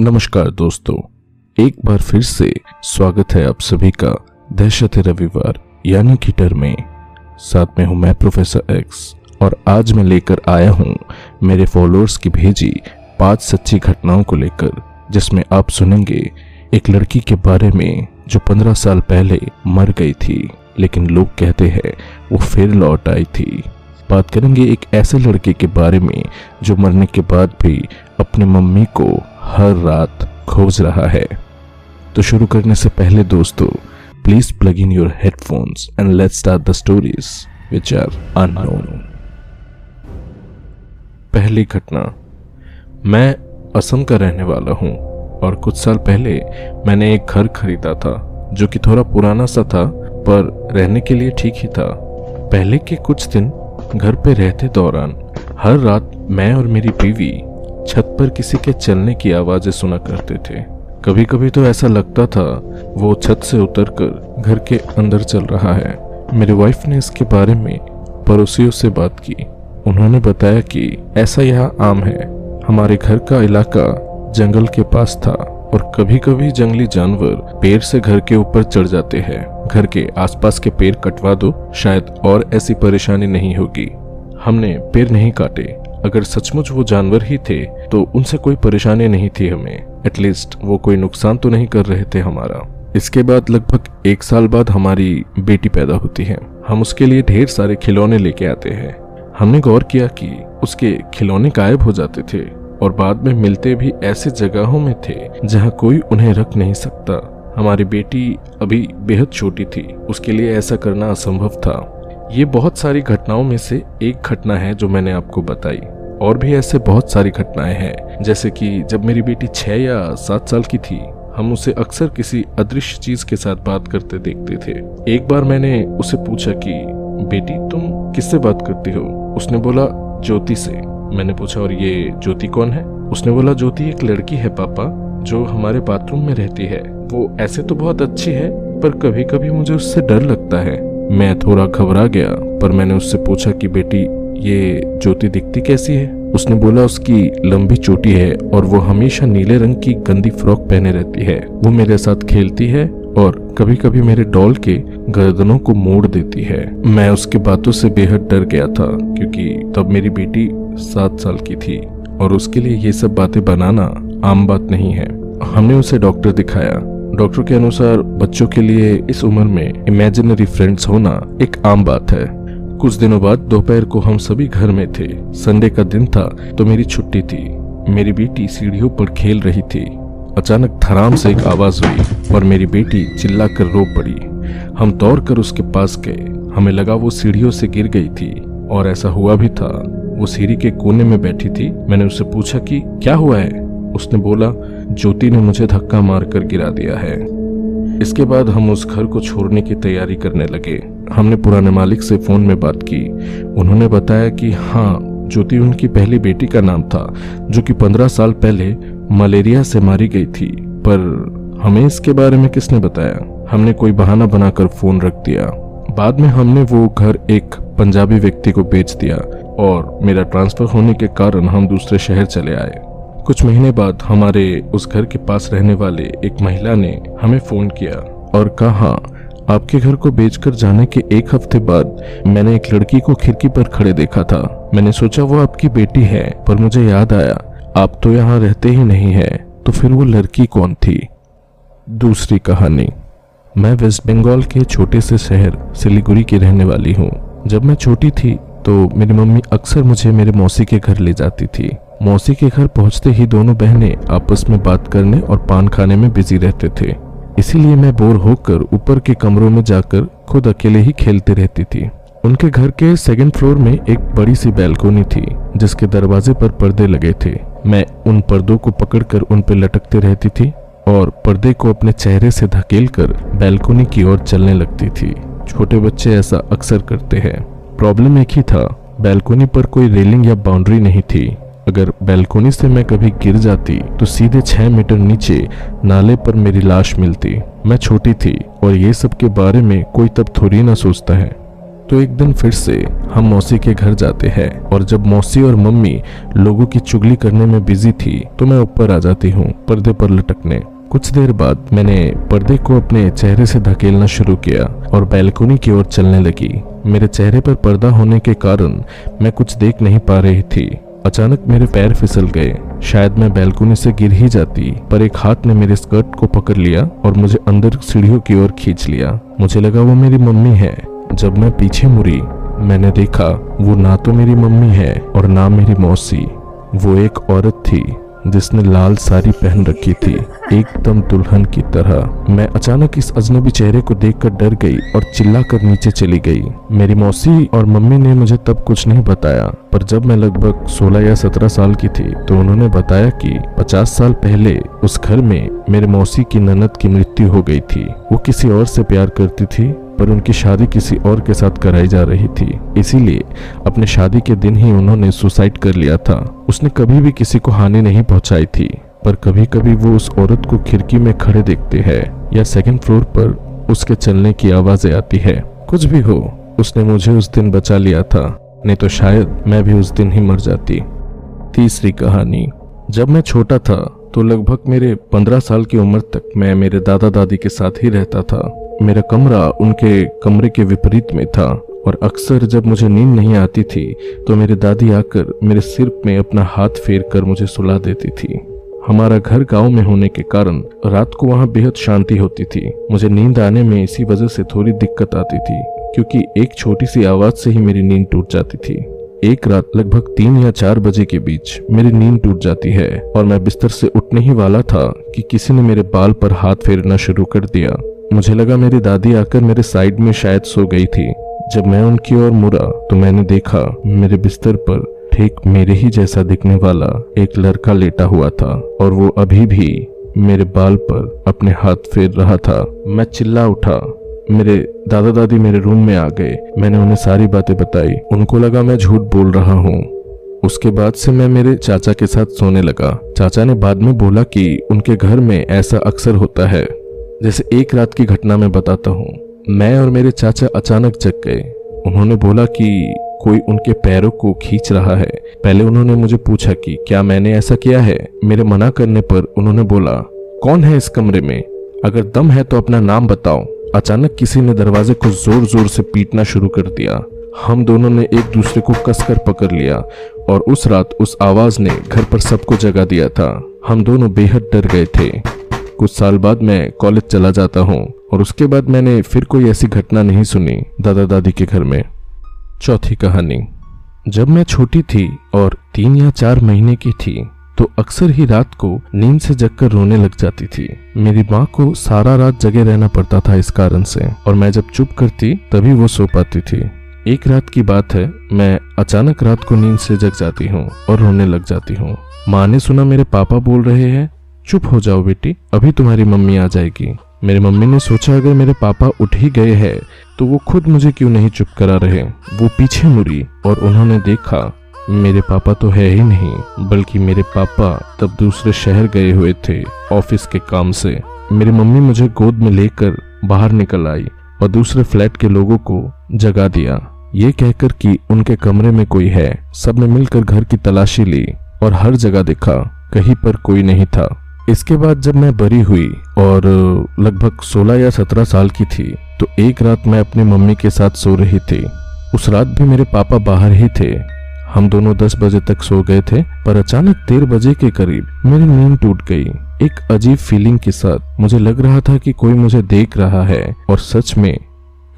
नमस्कार दोस्तों, एक बार फिर से स्वागत है आप सभी का दहशत रविवार, यानी कि डर में। साथ में हूँ मैं प्रोफेसर एक्स और आज मैं लेकर आया हूँ मेरे फॉलोअर्स की भेजी पाँच सच्ची घटनाओं को लेकर, जिसमें आप सुनेंगे एक लड़की के बारे में जो पंद्रह साल पहले मर गई थी, लेकिन लोग कहते हैं वो फिर लौट आई थी। बात करेंगे एक ऐसे लड़के के बारे में जो मरने के बाद भी अपनी मम्मी को हर रात खोज रहा है। तो शुरू करने से पहले दोस्तों please plug in your headphones and let's start the stories which are unknown पहली घटना, मैं असम का रहने वाला हूँ और कुछ साल पहले मैंने एक घर खरीदा था, जो कि थोड़ा पुराना सा था, पर रहने के लिए ठीक ही था। पहले के कुछ दिन घर पे रहते दौरान, हर रात मैं और मेरी बीवी छत पर किसी के चलने की आवाज़ें सुना करते थे। कभी कभी तो ऐसा लगता था, वो छत से उतरकर घर के अंदर चल रहा है। मेरी वाइफ ने इसके बारे में पड़ोसियों से बात की। उन्होंने बताया कि ऐसा यहाँ आम है। हमारे घर का इलाका जंगल के पास था और कभी कभी जंगली जानवर पेड़ से घर के ऊपर चढ़ जाते हैं। घर के आसपास के पेड़ कटवा दो, शायद और ऐसी परेशानी नहीं होगी। हमने पेड़ नहीं काटे। अगर सचमुच वो जानवर ही थे तो उनसे कोई परेशानी नहीं थी हमें। एटलीस्ट वो कोई नुकसान तो नहीं कर रहे थे हमारा। इसके बाद लगभग एक साल बाद हमारी बेटी पैदा होती है। हम उसके लिए ढेर सारे खिलौने लेके आते हैं। हमने गौर किया कि उसके खिलौने गायब हो जाते थे और बाद में मिलते भी ऐसे जगहों में थे जहाँ कोई उन्हें रख नहीं सकता। हमारी बेटी अभी बेहद छोटी थी। उसके लिए ऐसा करना असंभव था। ये बहुत सारी घटनाओं में से एक घटना है जो मैंने आपको बताई। और भी ऐसे बहुत सारी घटनाएँ हैं, जैसे कि जब मेरी बेटी छह या सात साल की थी, हम उसे अक्सर किसी अदृश्य चीज़ के साथ बात करते देखते थे। एक बार मैंने उसे पूछा कि, बेटी, तुम किससे बात करती हो? उसने बोला, ज्योति से। मैंने पूछा, और ये ज्योति कौन है? उसने बोला, ज्योति एक लड़की है, पापा, जो हमारे बाथरूम में रहती है। वो ऐसे तो बहुत अच्छी है, पर कभी कभी मुझे उससे डर लगता है। मैं थोड़ा घबरा गया, पर मैंने उससे पूछा कि बेटी, ये ज्योति दिखती कैसी है? उसने बोला, उसकी लंबी चोटी है और वो हमेशा नीले रंग की गंदी फ्रॉक पहने रहती है। वो मेरे साथ खेलती है और कभी कभी मेरे डॉल के गर्दनों को मोड़ देती है। मैं उसके बातों से बेहद डर गया था, क्योंकि तब मेरी बेटी सात साल की थी और उसके लिए ये सब बातें बनाना आम बात नहीं है। हमने उसे डॉक्टर दिखाया। डॉक्टर के अनुसार बच्चों के लिए इस उम्र में इमेजिनरी फ्रेंड्स होना एक आम बात है। कुछ दिनों बाद दोपहर को हम सभी घर में थे। संडे का दिन था तो मेरी छुट्टी थी। मेरी बेटी सीढ़ियों पर खेल रही थी। अचानक धराम से एक आवाज़ हुई और मेरी बेटी चिल्लाकर रो पड़ी। हम दौड़ कर उसके पास गए। हमें लगा वो सीढ़ियों से गिर गई थी और ऐसा हुआ भी था। वो सीढ़ी के कोने में बैठी थी। मैंने उससे पूछा कि, क्या हुआ है? उसने बोला, ज्योति ने मुझे धक्का मारकर गिरा दिया है। इसके बाद हम उस घर को छोड़ने की तैयारी करने लगे। हमने पुराने मालिक से फ़ोन में बात की। उन्होंने बताया कि हाँ ज्योति उनकी पहली बेटी का नाम था, जो कि पंद्रह साल पहले मलेरिया से मारी गई थी। पर हमें इसके बारे में किसने बताया? हमने कोई बहाना बनाकर फ़ोन रख दिया। बाद में हमने वो घर एक पंजाबी व्यक्ति को बेच दिया और मेरा ट्रांसफ़र होने के कारण हम दूसरे शहर चले आए। कुछ महीने बाद हमारे उस घर के पास रहने वाले एक महिला ने हमें फ़ोन किया और कहा, आपके घर को बेचकर जाने के एक हफ़्ते बाद मैंने एक लड़की को खिड़की पर खड़े देखा था। मैंने सोचा वो आपकी बेटी है, पर मुझे याद आया, आप तो यहाँ रहते ही नहीं है तो फिर वो लड़की कौन थी? दूसरी कहानी, मैं वेस्ट बंगाल के छोटे से शहर सिलीगुड़ी की रहने वाली हूँ। जब मैं छोटी थी तो मेरी मम्मी अक्सर मुझे मेरे मौसी के घर ले जाती थी। मौसी के घर पहुँचते ही दोनों बहनें आपस में बात करने और पान खाने में बिज़ी रहते थे। इसीलिए मैं बोर होकर ऊपर के कमरों में जाकर खुद अकेले ही खेलती रहती थी। उनके घर के सेकंड फ्लोर में एक बड़ी सी बैल्कोनी थी, जिसके दरवाजे पर पर्दे लगे थे। मैं उन पर्दों को पकड़कर उन पर लटकते रहती थी और पर्दे को अपने चेहरे से धकेल कर बैल्कोनी की ओर चलने लगती थी। छोटे बच्चे ऐसा अक्सर करते हैं। प्रॉब्लम एक ही था बैल्कोनी पर कोई रेलिंग या बाउंड्री नहीं थी। अगर बैल्कोनी से मैं कभी गिर जाती तो सीधे छह मीटर नीचे नाले पर मेरी लाश मिलती। मैं छोटी थी, और ये सब के बारे में कोई तब थोड़ी ना सोचता है। तो एक दिन फिर से हम मौसी के घर जाते हैं, और जब मौसी और मम्मी लोगों की चुगली करने में बिज़ी थी तो मैं ऊपर आ जाती हूँ, पर्दे पर लटकने। कुछ देर बाद मैंने पर्दे को अपने चेहरे से धकेलना शुरू किया, और बैल्कोनी की ओर चलने लगी। मेरे चेहरे पर पर्दा होने के कारण मैं कुछ देख नहीं पा रही थी। अचानक मेरे पैर फिसल गए। शायद मैं बैल्कोनी से गिर ही जाती, पर एक हाथ ने मेरे स्कर्ट को पकड़ लिया और मुझे अंदर सीढ़ियों की ओर खींच लिया। मुझे लगा वो मेरी मम्मी है। जब मैं पीछे मुड़ी, मैंने देखा, वो ना तो मेरी मम्मी है और ना मेरी मौसी। वो एक औरत थी। जिसने लाल साड़ी पहन रखी थी, एकदम दुल्हन की तरह। मैं अचानक इस अजनबी चेहरे को देखकर डर गई और चिल्लाकर नीचे चली गई। मेरी मौसी और मम्मी ने मुझे तब कुछ नहीं बताया, पर जब मैं लगभग 16 या 17 साल की थी तो उन्होंने बताया कि 50 साल पहले उस घर में मेरे मौसी की ननद की मृत्यु हो गई थी। वो किसी और से प्यार करती थी? पर उनकी शादी किसी और के साथ कराई जा रही थी। इसीलिए अपने शादी के दिन ही उन्होंने सुसाइड कर लिया था। उसने कभी भी किसी को हानि नहीं पहुंचाई थी, पर कभी कभी वो उस औरत को खिड़की में खड़े देखते हैं या सेकंड फ्लोर पर उसके चलने की आवाज़ें आती है। कुछ भी हो, उसने मुझे उस दिन बचा लिया था, नहीं तो शायद मैं भी उस दिन ही मर जाती। तीसरी कहानी, जब मैं छोटा था तो लगभग मेरे पंद्रह साल की उम्र तक मैं मेरे दादा दादी के साथ ही रहता था। मेरा कमरा उनके कमरे के विपरीत में था, और अक्सर जब मुझे नींद नहीं आती थी तो मेरी दादी आकर मेरे सिर में अपना हाथ फेर कर मुझे सुला देती थी। हमारा घर गाँव में होने के कारण रात को वहाँ बेहद शांति होती थी। मुझे नींद आने में इसी वजह से थोड़ी दिक्कत आती थी, क्योंकि एक छोटी सी आवाज़ से ही मेरी नींद टूट जाती थी। एक रात लगभग तीन या चार बजे के बीच मेरी नींद टूट जाती है, और मैं बिस्तर से उठने ही वाला था कि किसी ने मेरे बाल पर हाथ फेरना शुरू कर दिया। मुझे लगा मेरी दादी आकर मेरे साइड में शायद सो गई थी। जब मैं उनकी ओर मुड़ा तो मैंने देखा, मेरे बिस्तर पर ठीक मेरे ही जैसा दिखने वाला एक लड़का लेटा हुआ था, और वो अभी भी मेरे बाल पर अपने हाथ फेर रहा था। मैं चिल्ला उठा। मेरे दादा दादी मेरे रूम में आ गए। मैंने उन्हें सारी बातें बताई। उनको लगा मैं झूठ बोल रहा हूँ। उसके बाद से मैं मेरे चाचा के साथ सोने लगा। चाचा ने बाद में बोला कि उनके घर में ऐसा अक्सर होता है। जैसे एक रात की घटना में बताता हूँ। मैं और मेरे चाचा अचानक जग गए। उन्होंने बोला कि कोई उनके पैरों को खींच रहा है। पहले उन्होंने मुझे पूछा कि क्या मैंने ऐसा किया है? मेरे मना करने पर उन्होंने बोला, कौन है इस कमरे में? अगर दम है तो अपना नाम बताओ। अचानक किसी ने दरवाजे को ज़ोर ज़ोर से पीटना शुरू कर दिया। हम दोनों ने एक दूसरे को कसकर पकड़ लिया और उस रात उस आवाज़ ने घर पर सबको जगा दिया था। हम दोनों बेहद डर गए थे। कुछ साल बाद मैं कॉलेज चला जाता हूँ और उसके बाद मैंने फिर कोई ऐसी घटना नहीं सुनी दादा दादी के घर में। चौथी कहानी। जब मैं छोटी थी और तीन या चार महीने की थी तो अक्सर ही रात को नींद से जगकर रोने लग जाती थी। मेरी माँ को सारा रात जगे रहना पड़ता था इस कारण से और मैं जब चुप करती, तभी वो सो पाती थी। एक रात की बात है, मैं अचानक रात को नींद से जग जाती हूँ और रोने लग जाती हूँ। माँ ने सुना मेरे पापा बोल रहे हैं चुप हो जाओ बेटी, अभी तुम्हारी मम्मी आ जाएगी। मेरी मम्मी ने सोचा, अगर मेरे पापा उठ ही गए हैं तो वो खुद मुझे क्यों नहीं चुप करा रहे? वो पीछे मुड़ी और उन्होंने देखा, मेरे पापा तो है ही नहीं, बल्कि मेरे पापा तब दूसरे शहर गए हुए थे, ऑफ़िस के काम से। मेरी मम्मी मुझे गोद में लेकर बाहर निकल आई और दूसरे फ्लैट के लोगों को जगा दिया। ये कहकर कि उनके कमरे में कोई है, सबने मिलकर घर की तलाशी ली और हर जगह देखा, कहीं पर कोई नहीं था। इसके बाद जब मैं बड़ी हुई और लगभग 16 या 17 साल की थी तो एक रात मैं अपनी मम्मी के साथ सो रही थी। उस रात भी मेरे पापा बाहर ही थे। हम दोनों 10 बजे तक सो गए थे, पर अचानक डेढ़ बजे के करीब मेरी नींद टूट गई। एक अजीब फीलिंग के साथ मुझे लग रहा था कि कोई मुझे देख रहा है, और सच में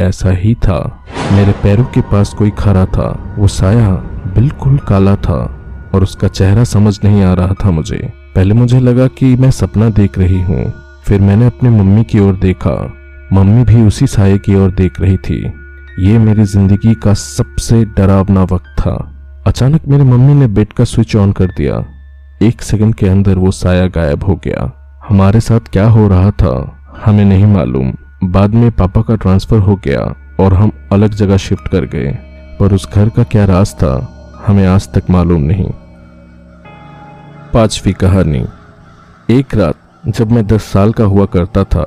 ऐसा ही था। मेरे पैरों के पास कोई खड़ा था। वो साया बिल्कुल काला था। और उसका चेहरा समझ नहीं आ रहा था मुझे। पहले मुझे लगा कि मैं सपना देख रही हूँ। फिर मैंने अपने मम्मी की ओर देखा। मम्मी भी उसी साय की ओर देख रही थी। ये मेरी ज़िंदगी का सबसे डरावना वक्त था। अचानक मेरी मम्मी ने बेड का स्विच ऑन कर दिया। एक सेकंड के अंदर वो साया गायब हो गया। हमारे साथ क्या हो रहा था, हमें नहीं मालूम। बाद में पापा का ट्रांसफ़र हो गया और हम अलग जगह शिफ्ट कर गए। पर उस घर का क्या राज था, हमें आज तक मालूम नहीं। पांचवी कहानी। एक रात, जब मैं दस साल का हुआ करता था,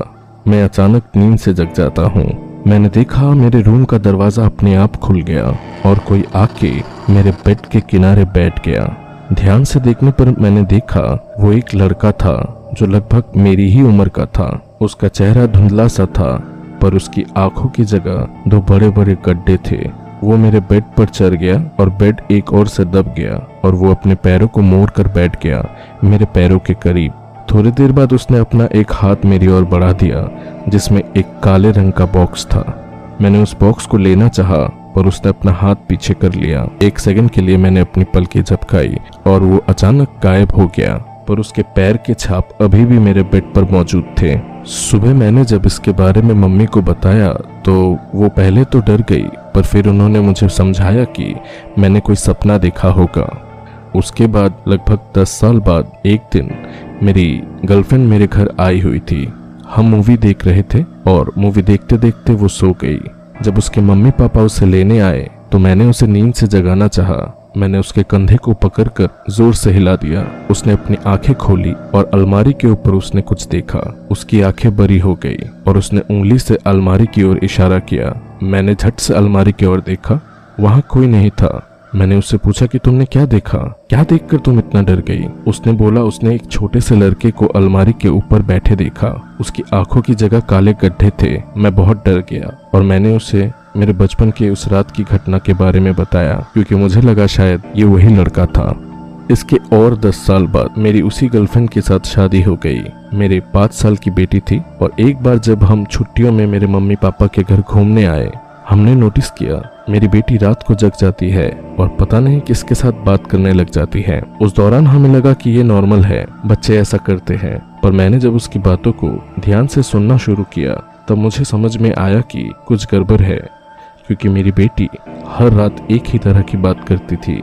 मैं अचानक नींद से जग जाता हूँ। मैंने देखा, मेरे रूम का दरवाज़ा अपने आप खुल गया और कोई आके मेरे बेड के किनारे बैठ गया। ध्यान से देखने पर मैंने देखा, वो एक लड़का था, जो लगभग मेरी ही उम्र का था। उसका चेहरा धुंधला सा था, पर उसकी आँखों की जगह दो बड़े बड़े गड्ढे थे। वो मेरे बेड पर चढ़ गया और बेड एक और से दब गया और वो अपने पैरों को मोड़ कर बैठ गया मेरे पैरों के करीब। थोड़ी देर बाद उसने अपना एक हाथ मेरी ओर बढ़ा दिया, जिसमें एक काले रंग का बॉक्स था। मैंने उस बॉक्स को लेना चाहा पर उसने अपना हाथ पीछे कर लिया। एक सेकंड के लिए मैंने अपनी पलकें झपकाई और वो अचानक गायब हो गया पर उसके पैर के छाप अभी भी मेरे बेड पर मौजूद थे। सुबह मैंने जब इसके बारे में मम्मी को बताया तो वो पहले तो डर गई पर फिर उन्होंने मुझे समझाया कि मैंने कोई सपना देखा होगा। उसके बाद, लगभग दस साल बाद, एक दिन मेरी गर्लफ्रेंड मेरे घर आई हुई थी। हम मूवी देख रहे थे और मूवी देखते देखते वो सो गई। जब उसके मम्मी पापा उसे लेने आए तो मैंने उसे नींद से जगाना चाहा। मैंने उसके कंधे को पकड़कर ज़ोर से हिला दिया। उसने अपनी आँखें खोली और अलमारी के ऊपर उसने कुछ देखा। उसकी आँखें बरी हो गई और उसने उंगली से अलमारी की ओर इशारा किया। मैंने झट से अलमारी की ओर देखा। वहाँ कोई नहीं था। मैंने उससे पूछा कि तुमने क्या देखा? क्या देखकर तुम इतना डर गई? उसने बोला, उसने एक छोटे से लड़के को अलमारी के ऊपर बैठे देखा। उसकी आँखों की जगह काले गड्ढे थे। मैं बहुत डर गया और मैंने उसे मेरे बचपन के उस रात की घटना के बारे में बताया, क्योंकि मुझे लगा शायद ये वही लड़का था। इसके और दस साल बाद मेरी उसी गर्लफ्रेंड के साथ शादी हो गई। मेरे पाँच साल की बेटी थी और एक बार जब हम छुट्टियों में मेरे मम्मी पापा के घर घूमने आए, हमने नोटिस किया, मेरी बेटी रात को जग जाती है और पता नहीं किसके साथ बात करने लग जाती है। उस दौरान हमें लगा कि ये नॉर्मल है, बच्चे ऐसा करते हैं। पर मैंने जब उसकी बातों को ध्यान से सुनना शुरू किया, तब मुझे समझ में आया कि कुछ गड़बड़ है, क्योंकि मेरी बेटी हर रात एक ही तरह की बात करती थी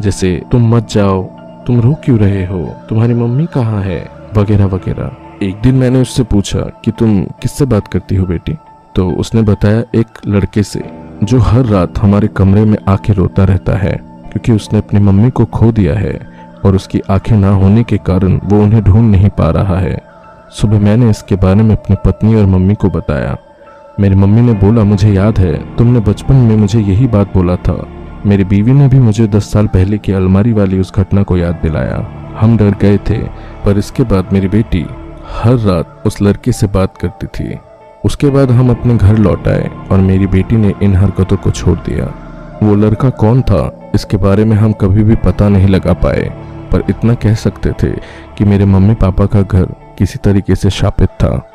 जैसे, तुम मत जाओ, तुम रो क्यों रहे हो? तुम्हारी मम्मी कहाँ है? वगैरह वगैरह। एक दिन मैंने उससे पूछा कि, तुम किससे बात करती हो बेटी? तो उसने बताया एक लड़के से, जो हर रात हमारे कमरे में आके रोता रहता है, क्योंकि उसने अपनी मम्मी को खो दिया है और उसकी आँखें ना होने के कारण वो उन्हें ढूंढ नहीं पा रहा है। सुबह मैंने इसके बारे में अपनी पत्नी और मम्मी को बताया। मेरी मम्मी ने बोला, मुझे याद है, तुमने बचपन में मुझे यही बात बोला था। मेरी बीवी ने भी मुझे दस साल पहले की अलमारी वाली उस घटना को याद दिलाया। हम डर गए थे, पर इसके बाद मेरी बेटी हर रात उस लड़के से बात करती थी। उसके बाद हम अपने घर लौट आए और मेरी बेटी ने इन हरकतों को छोड़ दिया। वो लड़का कौन था, इसके बारे में हम कभी भी पता नहीं लगा पाए, पर इतना कह सकते थे कि मेरे मम्मी पापा का घर किसी तरीके से शापित था।